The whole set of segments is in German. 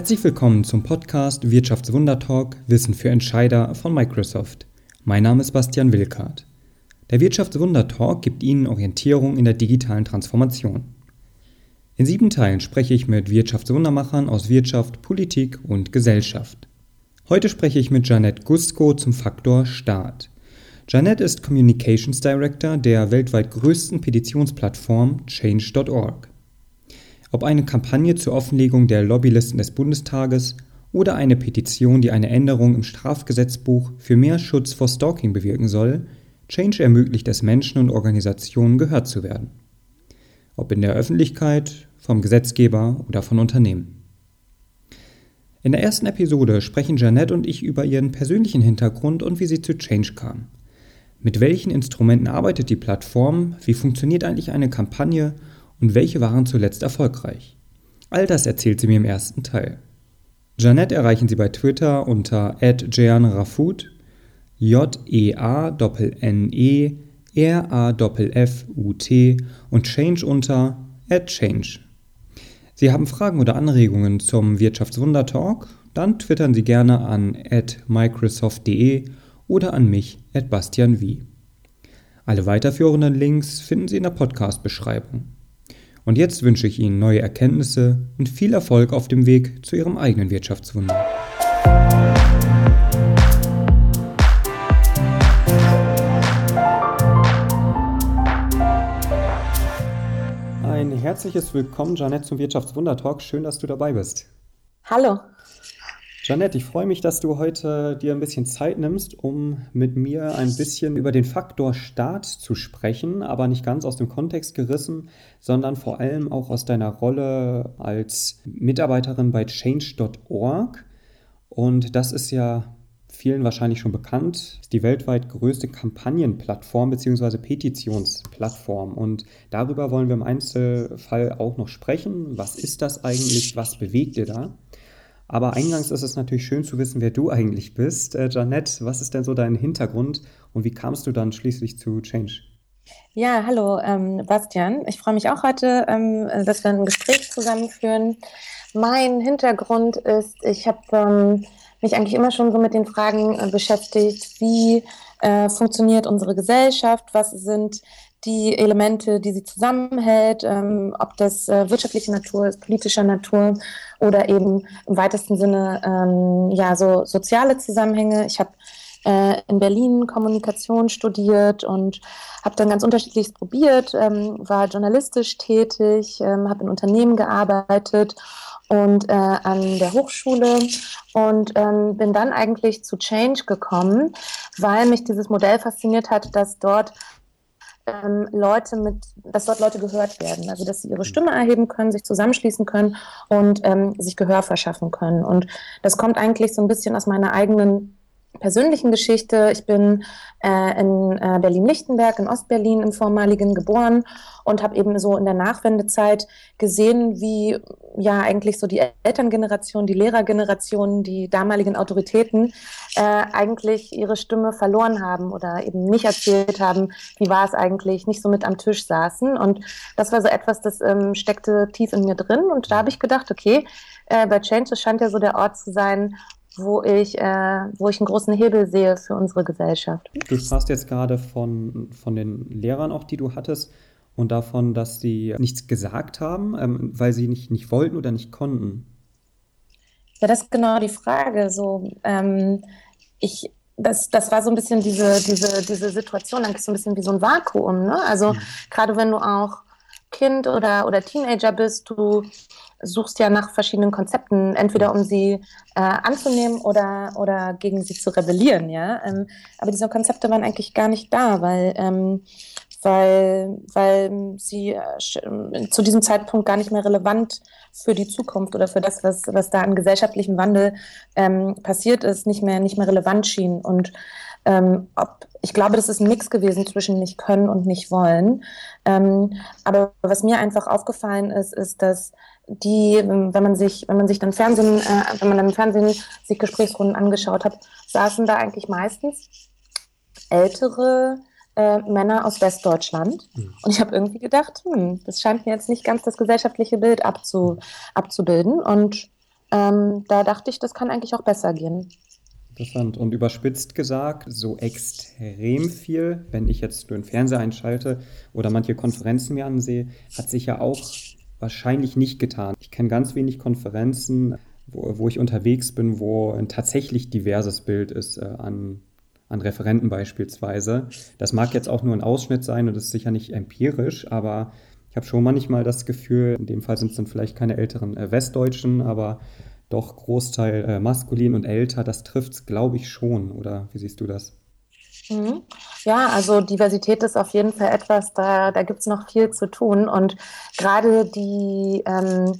Herzlich willkommen zum Podcast Wirtschaftswundertalk Wissen für Entscheider von Microsoft. Mein Name ist Bastian Wilkart. Der Wirtschaftswundertalk gibt Ihnen Orientierung in der digitalen Transformation. In sieben Teilen spreche ich mit Wirtschaftswundermachern aus Wirtschaft, Politik und Gesellschaft. Heute spreche ich mit Janette Gusko zum Faktor Staat. Janette ist Communications Director der weltweit größten Petitionsplattform Change.org. Ob eine Kampagne zur Offenlegung der Lobbylisten des Bundestages oder eine Petition, die eine Änderung im Strafgesetzbuch für mehr Schutz vor Stalking bewirken soll, Change ermöglicht es Menschen und Organisationen gehört zu werden. Ob in der Öffentlichkeit, vom Gesetzgeber oder von Unternehmen. In der ersten Episode sprechen Janette und ich über ihren persönlichen Hintergrund und wie sie zu Change kam. Mit welchen Instrumenten arbeitet die Plattform? Wie funktioniert eigentlich eine Kampagne? Und welche waren zuletzt erfolgreich. All das erzählt sie mir im ersten Teil. Janette erreichen Sie bei Twitter unter @jeanrafut, J-E-A-N-E, R-A-F-F-U-T und Change unter @change. Sie haben Fragen oder Anregungen zum Wirtschaftswunder-Talk? Dann twittern Sie gerne an microsoft.de oder an mich @bastianwie. Alle weiterführenden Links finden Sie in der Podcast-Beschreibung. Und jetzt wünsche ich Ihnen neue Erkenntnisse und viel Erfolg auf dem Weg zu Ihrem eigenen Wirtschaftswunder. Ein herzliches Willkommen, Janette, zum Wirtschaftswunder-Talk. Schön, dass du dabei bist. Hallo. Janette, ich freue mich, dass du heute dir ein bisschen Zeit nimmst, um mit mir ein bisschen über den Faktor Staat zu sprechen, aber nicht ganz aus dem Kontext gerissen, sondern vor allem auch aus deiner Rolle als Mitarbeiterin bei change.org. Und das ist ja vielen wahrscheinlich schon bekannt, die weltweit größte Kampagnenplattform bzw. Petitionsplattform. Und darüber wollen wir im Einzelfall auch noch sprechen. Was ist das eigentlich? Was bewegt ihr da? Aber eingangs ist es natürlich schön zu wissen, wer du eigentlich bist. Äh, Janette, was ist denn so dein Hintergrund und wie kamst du dann schließlich zu Change? Ja, hallo ähm, Bastian. Ich freue mich auch heute, ähm, dass wir ein Gespräch zusammenführen. Mein Hintergrund ist, ich habe ähm, mich eigentlich immer schon so mit den Fragen äh, beschäftigt, wie äh, funktioniert unsere Gesellschaft, was sind die Elemente, die sie zusammenhält, ähm, ob das äh, wirtschaftliche Natur ist, politischer Natur oder eben im weitesten Sinne ähm, ja so soziale Zusammenhänge. Ich habe äh, in Berlin Kommunikation studiert und habe dann ganz unterschiedliches probiert, ähm, war journalistisch tätig, ähm, habe in Unternehmen gearbeitet und äh, an der Hochschule und ähm, bin dann eigentlich zu Change gekommen, weil mich dieses Modell fasziniert hat, dass dort ähm, Leute mit, dass dort Leute gehört werden, also dass sie ihre Stimme erheben können, sich zusammenschließen können und ähm, sich Gehör verschaffen können. Und das kommt eigentlich so ein bisschen aus meiner eigenen persönlichen Geschichte. Ich bin äh, in äh, Berlin-Lichtenberg in Ostberlin im vormaligen geboren und habe eben so in der Nachwendezeit gesehen, wie ja eigentlich so die Elterngeneration, die Lehrergeneration, die damaligen Autoritäten äh, eigentlich ihre Stimme verloren haben oder eben nicht erzählt haben, wie war es eigentlich, nicht so mit am Tisch saßen. Und das war so etwas, das ähm, steckte tief in mir drin. Und da habe ich gedacht, okay, äh, bei Change, das scheint ja so der Ort zu sein, wo ich, äh, wo ich einen großen Hebel sehe für unsere Gesellschaft. Du sprachst jetzt gerade von, von den Lehrern auch, die du hattest und davon, dass sie nichts gesagt haben, ähm, weil sie nicht, nicht wollten oder nicht konnten. Ja, das ist genau die Frage. So, ähm, ich, das, das war so ein bisschen diese, diese, diese Situation, dann ist so ein bisschen wie so ein Vakuum. Ne? Also mhm. gerade wenn du auch Kind oder, oder Teenager bist, du suchst ja nach verschiedenen Konzepten, entweder um sie äh, anzunehmen oder, oder gegen sie zu rebellieren, ja. Ähm, aber diese Konzepte waren eigentlich gar nicht da, weil, ähm, weil, weil sie äh, zu diesem Zeitpunkt gar nicht mehr relevant für die Zukunft oder für das, was, was da an gesellschaftlichem Wandel ähm, passiert ist, nicht mehr, nicht mehr relevant schien. Und ähm, ob, ich glaube, das ist ein Mix gewesen zwischen nicht können und nicht wollen. Ähm, aber was mir einfach aufgefallen ist, ist, dass die, wenn man sich, wenn man sich dann Fernsehen, äh, wenn man dann im Fernsehen sich Gesprächsrunden angeschaut hat, saßen da eigentlich meistens ältere äh, Männer aus Westdeutschland. Mhm. Und ich habe irgendwie gedacht, hm, das scheint mir jetzt nicht ganz das gesellschaftliche Bild abzu, abzubilden. Und ähm, da dachte ich, das kann eigentlich auch besser gehen. Interessant. Und überspitzt gesagt, so extrem viel, wenn ich jetzt nur den Fernseher einschalte oder manche Konferenzen mir ansehe, hat sich ja auch wahrscheinlich nicht getan. Ich kenne ganz wenig Konferenzen, wo, wo, ich unterwegs bin, wo ein tatsächlich diverses Bild ist äh, an, an Referenten beispielsweise. Das mag jetzt auch nur ein Ausschnitt sein und ist sicher nicht empirisch, aber ich habe schon manchmal das Gefühl, in dem Fall sind es dann vielleicht keine älteren äh, Westdeutschen, aber doch Großteil äh, maskulin und älter, das trifft es, glaube ich, schon. Oder wie siehst du das? Mhm. Ja, also Diversität ist auf jeden Fall etwas, da, da gibt es noch viel zu tun. Und gerade die ähm,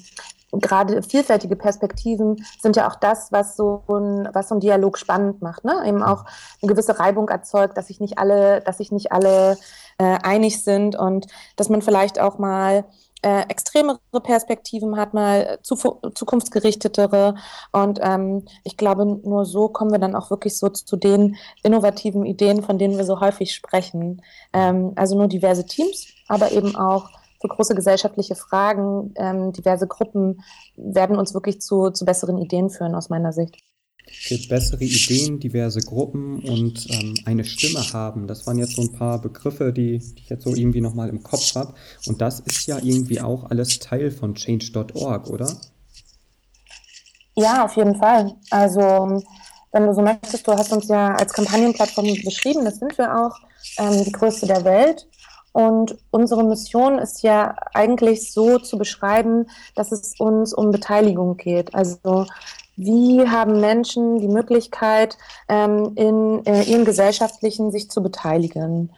gerade vielfältige Perspektiven sind ja auch das, was so ein, was so ein Dialog spannend macht, ne? Eben auch eine gewisse Reibung erzeugt, dass sich nicht alle, dass sich nicht alle äh, einig sind und dass man vielleicht auch mal äh, extremere Perspektiven hat, mal zu, zukunftsgerichtetere. Und ähm, ich glaube, nur so kommen wir dann auch wirklich so zu den innovativen Ideen, von denen wir so häufig sprechen. Ähm, also nur diverse Teams, aber eben auch für große gesellschaftliche Fragen, ähm, diverse Gruppen werden uns wirklich zu, zu besseren Ideen führen, aus meiner Sicht. Okay, bessere Ideen, diverse Gruppen und ähm, eine Stimme haben. Das waren jetzt so ein paar Begriffe, die, die ich jetzt so irgendwie nochmal im Kopf habe. Und das ist ja irgendwie auch alles Teil von change.org, oder? Ja, auf jeden Fall. Also, wenn du so möchtest, du hast uns ja als Kampagnenplattform beschrieben, das sind wir auch, ähm, die größte der Welt. Und unsere Mission ist ja eigentlich so zu beschreiben, dass es uns um Beteiligung geht. Also wie haben Menschen die Möglichkeit, ähm, in äh, ihren gesellschaftlichen sich zu beteiligen?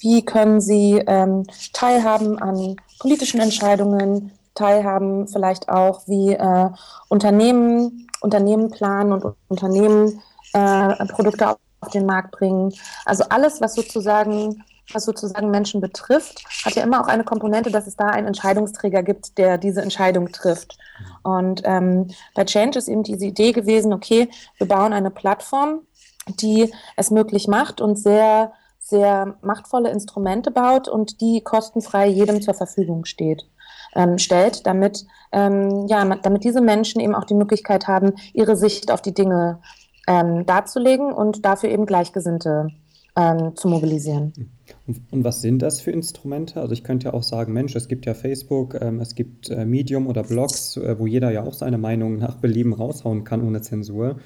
Wie können sie ähm, teilhaben an politischen Entscheidungen, teilhaben vielleicht auch, wie äh, Unternehmen, Unternehmen planen und Unternehmen äh, Produkte auf den Markt bringen. Also alles, was sozusagen was sozusagen Menschen betrifft, hat ja immer auch eine Komponente, dass es da einen Entscheidungsträger gibt, der diese Entscheidung trifft. Und ähm, bei Change ist eben diese Idee gewesen, okay, wir bauen eine Plattform, die es möglich macht und sehr, sehr machtvolle Instrumente baut und die kostenfrei jedem zur Verfügung steht. Ähm, stellt, damit, ähm, ja, damit diese Menschen eben auch die Möglichkeit haben, ihre Sicht auf die Dinge ähm, darzulegen und dafür eben Gleichgesinnte ähm, zu mobilisieren. Und, und, was sind das für Instrumente? Also ich könnte ja auch sagen, Mensch, es gibt ja Facebook, ähm, es gibt äh, Medium oder Blogs, äh, wo jeder ja auch seine Meinung nach Belieben raushauen kann ohne Zensur.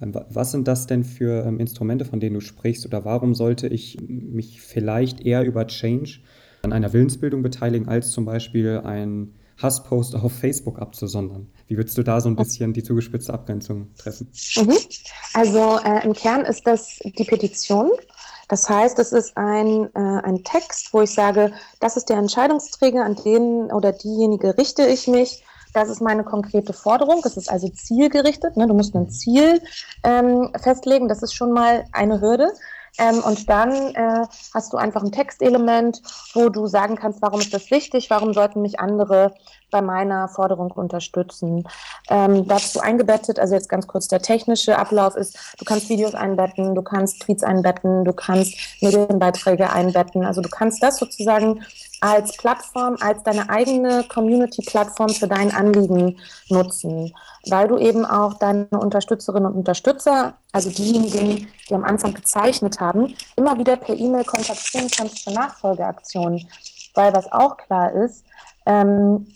Ähm, was sind das denn für ähm, Instrumente, von denen du sprichst? Oder warum sollte ich mich vielleicht eher über Change an einer Willensbildung beteiligen, als zum Beispiel ein Hasspost auf Facebook abzusondern. Wie würdest du da so ein bisschen die zugespitzte Abgrenzung treffen? Mhm. Also äh, im Kern ist das die Petition das heißt, es ist ein, äh, ein Text, wo ich sage, das ist der Entscheidungsträger, an den oder diejenige richte ich mich. Das ist meine konkrete Forderung. Es ist also zielgerichtet. Ne? Du musst ein Ziel ähm, festlegen. Das ist schon mal eine Hürde. Ähm, und dann äh, hast du einfach ein Textelement, wo du sagen kannst, warum ist das wichtig, warum sollten mich andere bei meiner Forderung unterstützen. Ähm, dazu eingebettet, also jetzt ganz kurz der technische Ablauf ist, du kannst Videos einbetten, du kannst Tweets einbetten, du kannst Medienbeiträge einbetten. Also du kannst das sozusagen als Plattform, als deine eigene Community-Plattform für dein Anliegen nutzen, weil du eben auch deine Unterstützerinnen und Unterstützer, also diejenigen, die am Anfang gezeichnet haben, immer wieder per E-Mail kontaktieren kannst für Nachfolgeaktionen. Weil was auch klar ist, ähm,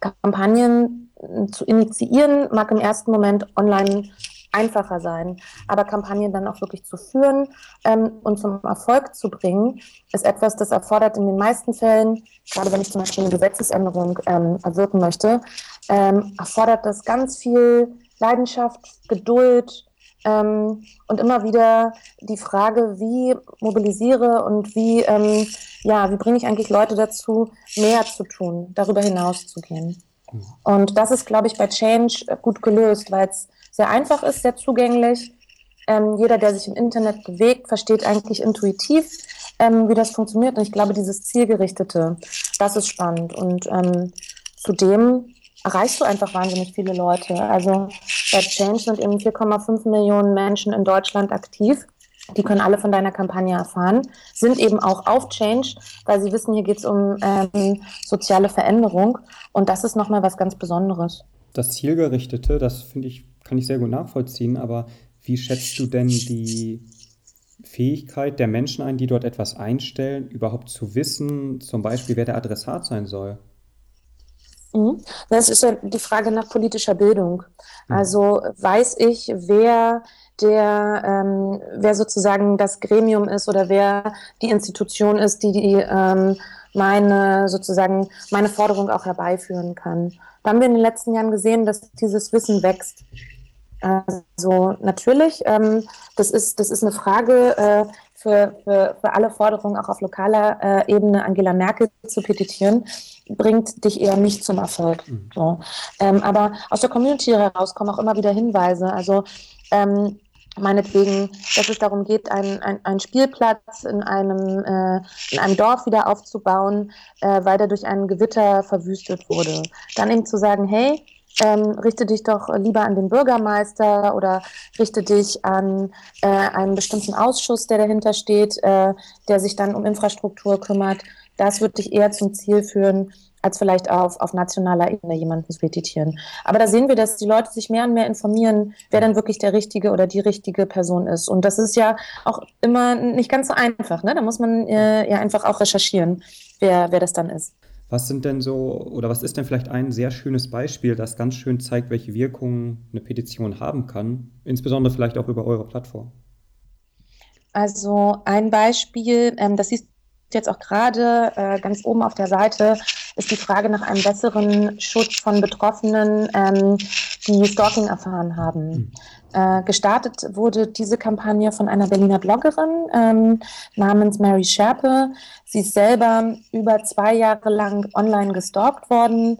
Kampagnen zu initiieren mag im ersten Moment online einfacher sein. Aber Kampagnen dann auch wirklich zu führen ähm, und zum Erfolg zu bringen, ist etwas, das erfordert in den meisten Fällen, gerade wenn ich zum Beispiel eine Gesetzesänderung ähm, erwirken möchte, ähm, erfordert das ganz viel Leidenschaft, Geduld ähm, und immer wieder die Frage, wie mobilisiere und wie, ähm, ja, wie bringe ich eigentlich Leute dazu, mehr zu tun, darüber hinaus zu gehen. Mhm. Und das ist, glaube ich, bei Change gut gelöst, weil es sehr einfach ist, sehr zugänglich. Ähm, jeder, der sich im Internet bewegt, versteht eigentlich intuitiv, ähm, wie das funktioniert. Und ich glaube, dieses Zielgerichtete, das ist spannend. Und ähm, zudem erreichst du einfach wahnsinnig viele Leute. Also bei Change sind eben 4,5 Millionen Menschen in Deutschland aktiv. Die können alle von deiner Kampagne erfahren, sind eben auch auf Change, weil sie wissen, hier geht es um ähm, soziale Veränderung. Und das ist nochmal was ganz Besonderes. das Zielgerichtete, das finde ich, kann ich sehr gut nachvollziehen, aber wie schätzt du denn die Fähigkeit der Menschen ein, die dort etwas einstellen, überhaupt zu wissen, zum Beispiel, wer der Adressat sein soll? Mhm. Das ist ja die Frage nach politischer Bildung. Mhm. Also weiß ich, wer der, ähm, wer sozusagen das Gremium ist oder wer die Institution ist, die, die ähm, meine sozusagen meine Forderung auch herbeiführen kann. Da haben wir in den letzten Jahren gesehen, dass dieses Wissen wächst. Also natürlich, ähm, das, ist, das ist eine Frage äh, für, für, für alle Forderungen auch auf lokaler äh, Ebene, Angela Merkel zu petitieren, bringt dich eher nicht zum Erfolg. Mhm. So. Ähm, aber aus der Community heraus kommen auch immer wieder Hinweise. Also ähm, meinetwegen, dass es darum geht, einen, ein Spielplatz in einem, äh, in einem Dorf wieder aufzubauen, äh, weil der durch ein Gewitter verwüstet wurde. Dann eben zu sagen, hey, ähm, richte dich doch lieber an den Bürgermeister oder richte dich an äh, einen bestimmten Ausschuss, der dahinter steht, äh, der sich dann um Infrastruktur kümmert. Das wird dich eher zum Ziel führen, als vielleicht auf, auf nationaler Ebene jemanden zu petitieren. Aber da sehen wir, dass die Leute sich mehr und mehr informieren, wer dann wirklich der richtige oder die richtige Person ist. Und das ist ja auch immer nicht ganz so einfach. Ne? Da muss man äh, ja einfach auch recherchieren, wer, wer das dann ist. Was sind denn so, oder was ist denn vielleicht ein sehr schönes Beispiel, das ganz schön zeigt, welche Wirkung eine Petition haben kann, insbesondere vielleicht auch über eure Plattform? Also ein Beispiel, ähm, das siehst du jetzt auch gerade äh, ganz oben auf der Seite, ist die Frage nach einem besseren Schutz von Betroffenen, ähm, die Stalking erfahren haben. Äh, gestartet wurde diese Kampagne von einer Berliner Bloggerin ähm, namens Mary Sherpe. Sie ist selber über zwei Jahre lang online gestalkt worden.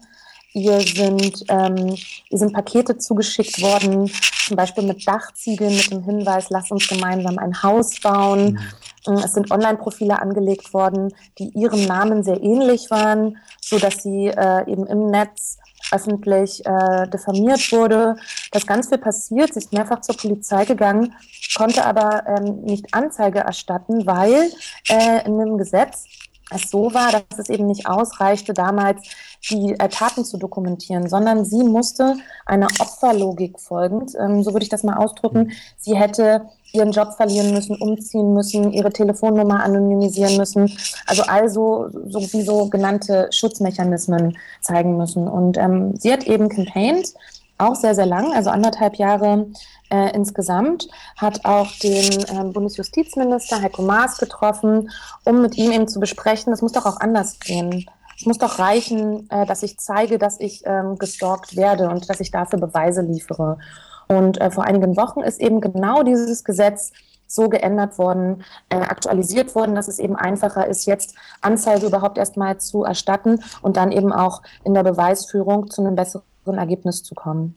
Ihr sind, ähm, ihr sind Pakete zugeschickt worden, zum Beispiel mit Dachziegeln mit dem Hinweis, lass uns gemeinsam ein Haus bauen. Mhm. Es sind Online-Profile angelegt worden, die ihrem Namen sehr ähnlich waren, so dass sie äh, eben im Netz öffentlich äh, diffamiert wurde. Das ganz viel passiert. Sie ist mehrfach zur Polizei gegangen, konnte aber ähm, nicht Anzeige erstatten, weil äh, in dem Gesetz es so war, dass es eben nicht ausreichte, damals die äh, Taten zu dokumentieren, sondern sie musste einer Opferlogik folgend, ähm, so würde ich das mal ausdrücken, sie hätte ihren Job verlieren müssen, umziehen müssen, ihre Telefonnummer anonymisieren müssen, also also so wie so genannte Schutzmechanismen zeigen müssen. Und ähm, sie hat eben campaigned, auch sehr, sehr lang, also anderthalb Jahre äh, insgesamt, hat auch den äh, Bundesjustizminister Heiko Maas getroffen, um mit ihm eben zu besprechen, das muss doch auch anders gehen. Es muss doch reichen, äh, dass ich zeige, dass ich ähm, gestalkt werde und dass ich dafür Beweise liefere. Und äh, vor einigen Wochen ist eben genau dieses Gesetz so geändert worden, äh, aktualisiert worden, dass es eben einfacher ist, jetzt Anzeige überhaupt erstmal zu erstatten und dann eben auch in der Beweisführung zu einem besseren Ergebnis zu kommen.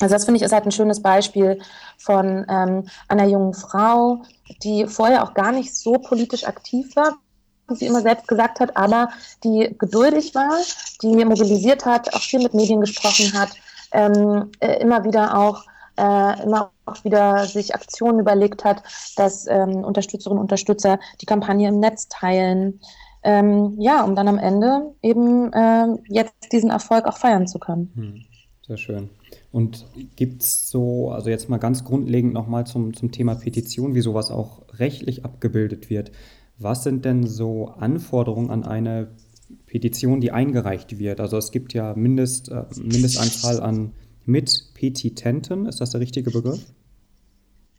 Also das finde ich ist halt ein schönes Beispiel von ähm, einer jungen Frau, die vorher auch gar nicht so politisch aktiv war, wie sie immer selbst gesagt hat, aber die geduldig war, die mobilisiert hat, auch viel mit Medien gesprochen hat, ähm, äh, immer wieder auch äh, immer auch wieder sich Aktionen überlegt hat, dass ähm, Unterstützerinnen und Unterstützer die Kampagne im Netz teilen. Ähm, ja, um dann am Ende eben äh, jetzt diesen Erfolg auch feiern zu können. Hm, sehr schön. Und gibt es so, also jetzt mal ganz grundlegend nochmal zum, zum Thema Petition, wie sowas auch rechtlich abgebildet wird. Was sind denn so Anforderungen an eine Petition, die eingereicht wird? Also es gibt ja Mindest, äh, Mindestanzahl an mit Petitenten. Ist das der richtige Begriff?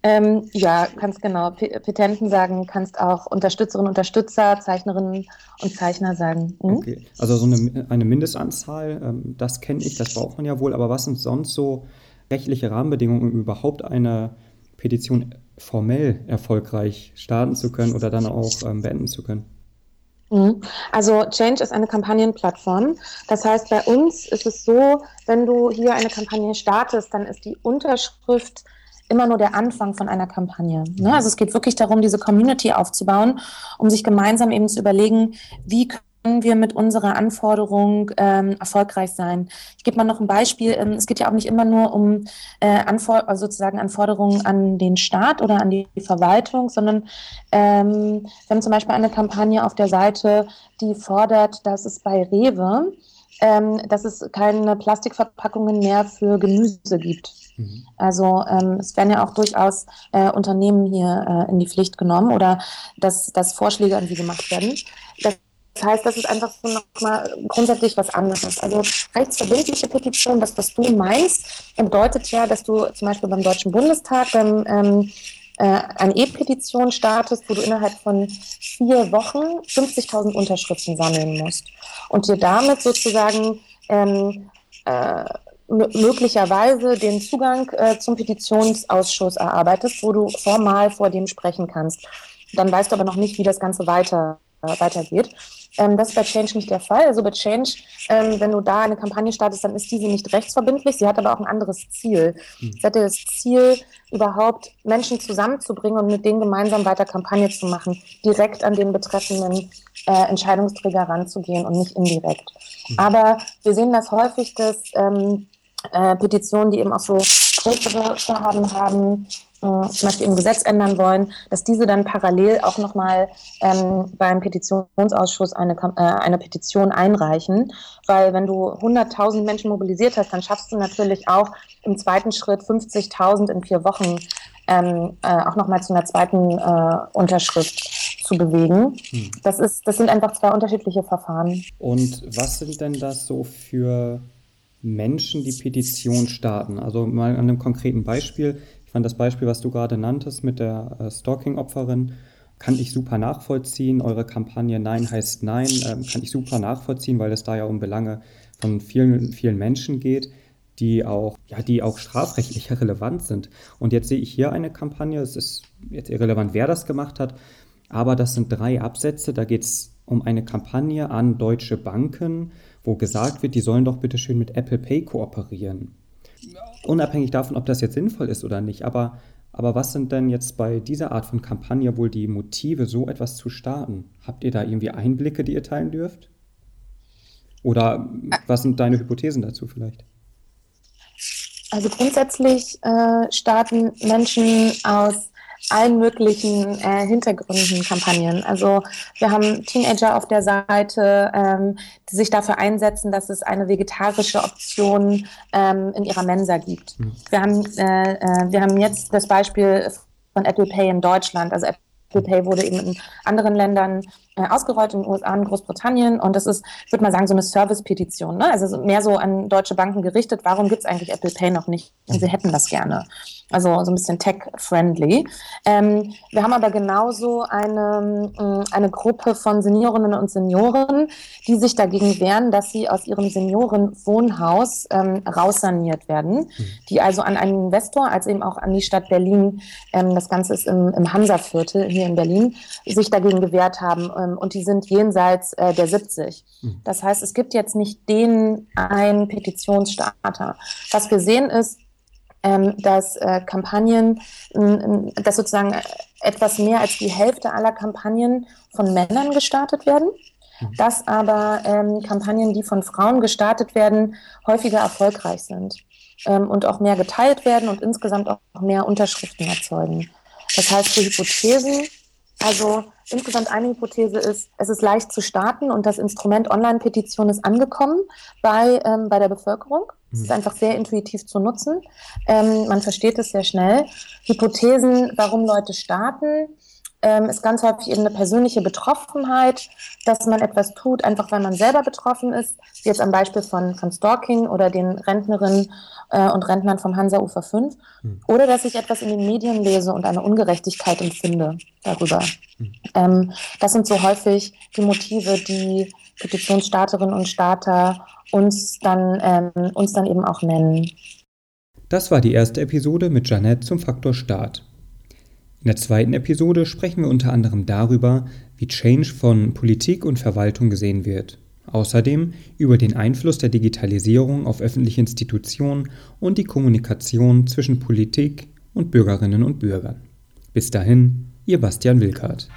Ähm, ja, ganz genau. Petenten sagen, kannst auch Unterstützerinnen, Unterstützer, Zeichnerinnen und Zeichner sagen. Mhm. Okay, also so eine, eine Mindestanzahl, ähm, das kenne ich, das braucht man ja wohl, aber was sind sonst so rechtliche Rahmenbedingungen, um überhaupt eine Petition formell erfolgreich starten zu können oder dann auch ähm, beenden zu können? Mhm. Also Change ist eine Kampagnenplattform. Das heißt, bei uns ist es so, wenn du hier eine Kampagne startest, dann ist die Unterschrift immer nur der Anfang von einer Kampagne. Ne? Also es geht wirklich darum, diese Community aufzubauen, um sich gemeinsam eben zu überlegen, wie können wir mit unserer Anforderung ähm, erfolgreich sein. Ich gebe mal noch ein Beispiel. Ähm, es geht ja auch nicht immer nur um äh, Anfor also sozusagen Anforderungen an den Staat oder an die Verwaltung, sondern ähm, wir haben zum Beispiel eine Kampagne auf der Seite, die fordert, dass es bei Rewe ähm, dass es keine Plastikverpackungen mehr für Gemüse gibt. Mhm. Also ähm, es werden ja auch durchaus äh, Unternehmen hier äh, in die Pflicht genommen oder dass, dass Vorschläge an sie gemacht werden. Das das heißt, das ist einfach so nochmal grundsätzlich was anderes. Also rechtsverbindliche Petition, das, was du meinst, bedeutet ja, dass du zum Beispiel beim Deutschen Bundestag beim ähm, äh, eine E-Petition startest, wo du innerhalb von vier Wochen 50.000 Unterschriften sammeln musst und dir damit sozusagen ähm, äh, möglicherweise den Zugang äh, zum Petitionsausschuss erarbeitest, wo du formal vor dem sprechen kannst. Dann weißt du aber noch nicht, wie das Ganze weiter, äh, weitergeht. Ähm, das ist bei Change nicht der Fall. Also bei Change, ähm, wenn du da eine Kampagne startest, dann ist diese nicht rechtsverbindlich. Sie hat aber auch ein anderes Ziel. Mhm. Sie hatte das Ziel, überhaupt Menschen zusammenzubringen und mit denen gemeinsam weiter Kampagne zu machen, direkt an den betreffenden äh, Entscheidungsträger ranzugehen und nicht indirekt. Mhm. Aber wir sehen das häufig, dass ähm, äh, Petitionen, die eben auch so größere Vorhaben haben, äh, zum Beispiel im Gesetz ändern wollen, dass diese dann parallel auch nochmal ähm, beim Petitionsausschuss eine, äh, eine Petition einreichen. Weil wenn du 100.000 Menschen mobilisiert hast, dann schaffst du natürlich auch im zweiten Schritt 50.000 in vier Wochen ähm, äh, auch nochmal zu einer zweiten äh, Unterschrift zu bewegen. Hm. Das, ist, das sind einfach zwei unterschiedliche Verfahren. Und was sind denn das so für Menschen, die Petition starten? Also mal an einem konkreten Beispiel fand das Beispiel, was du gerade nanntest mit der äh, Stalking-Opferin, kann ich super nachvollziehen. Eure Kampagne Nein heißt Nein, äh, kann ich super nachvollziehen, weil es da ja um Belange von vielen, vielen Menschen geht, die auch, ja, die auch strafrechtlich relevant sind. Und jetzt sehe ich hier eine Kampagne, es ist jetzt irrelevant, wer das gemacht hat, aber das sind drei Absätze, da geht es um eine Kampagne an deutsche Banken, wo gesagt wird, die sollen doch bitte schön mit Apple Pay kooperieren unabhängig davon, ob das jetzt sinnvoll ist oder nicht, aber, aber was sind denn jetzt bei dieser Art von Kampagne wohl die Motive, so etwas zu starten? Habt ihr da irgendwie Einblicke, die ihr teilen dürft? Oder was sind deine Hypothesen dazu vielleicht? Also grundsätzlich äh, starten Menschen aus allen möglichen äh, Hintergründen Kampagnen. Also wir haben Teenager auf der Seite, ähm, die sich dafür einsetzen, dass es eine vegetarische Option ähm, in ihrer Mensa gibt. Mhm. Wir, haben, äh, äh, wir haben jetzt das Beispiel von Apple Pay in Deutschland. Also Apple Pay wurde eben in anderen Ländern äh, ausgerollt, in den USA und Großbritannien. Und das ist, ich würde mal sagen, so eine Service-Petition. Ne? Also mehr so an deutsche Banken gerichtet. Warum gibt es eigentlich Apple Pay noch nicht? Und sie hätten das gerne also so ein bisschen tech-friendly. Ähm, wir haben aber genauso eine, äh, eine Gruppe von Seniorinnen und Senioren, die sich dagegen wehren, dass sie aus ihrem Seniorenwohnhaus ähm, raussaniert werden, mhm. die also an einen Investor, als eben auch an die Stadt Berlin, ähm, das Ganze ist im, im Hansa-Viertel hier in Berlin, sich dagegen gewehrt haben ähm, und die sind jenseits äh, der 70. Mhm. Das heißt, es gibt jetzt nicht den einen Petitionsstarter. Was wir sehen ist, ähm, dass äh, Kampagnen, äh, dass sozusagen etwas mehr als die Hälfte aller Kampagnen von Männern gestartet werden, mhm. dass aber ähm, Kampagnen, die von Frauen gestartet werden, häufiger erfolgreich sind ähm, und auch mehr geteilt werden und insgesamt auch mehr Unterschriften erzeugen. Das heißt, für Hypothesen, also insgesamt eine Hypothese ist, es ist leicht zu starten und das Instrument Online-Petition ist angekommen bei, ähm, bei der Bevölkerung. Es ist mhm. einfach sehr intuitiv zu nutzen. Ähm, man versteht es sehr schnell. Hypothesen, warum Leute starten, ähm, ist ganz häufig eben eine persönliche Betroffenheit, dass man etwas tut, einfach weil man selber betroffen ist. Wie jetzt am Beispiel von, von Stalking oder den Rentnerinnen äh, und Rentnern vom Hansa Ufer 5. Mhm. Oder dass ich etwas in den Medien lese und eine Ungerechtigkeit empfinde darüber. Mhm. Ähm, das sind so häufig die Motive, die Petitionsstarterinnen und Starter uns dann, ähm, uns dann eben auch nennen. Das war die erste Episode mit Janette zum Faktor Staat. In der zweiten Episode sprechen wir unter anderem darüber, wie Change von Politik und Verwaltung gesehen wird. Außerdem über den Einfluss der Digitalisierung auf öffentliche Institutionen und die Kommunikation zwischen Politik und Bürgerinnen und Bürgern. Bis dahin, Ihr Bastian Wilkert.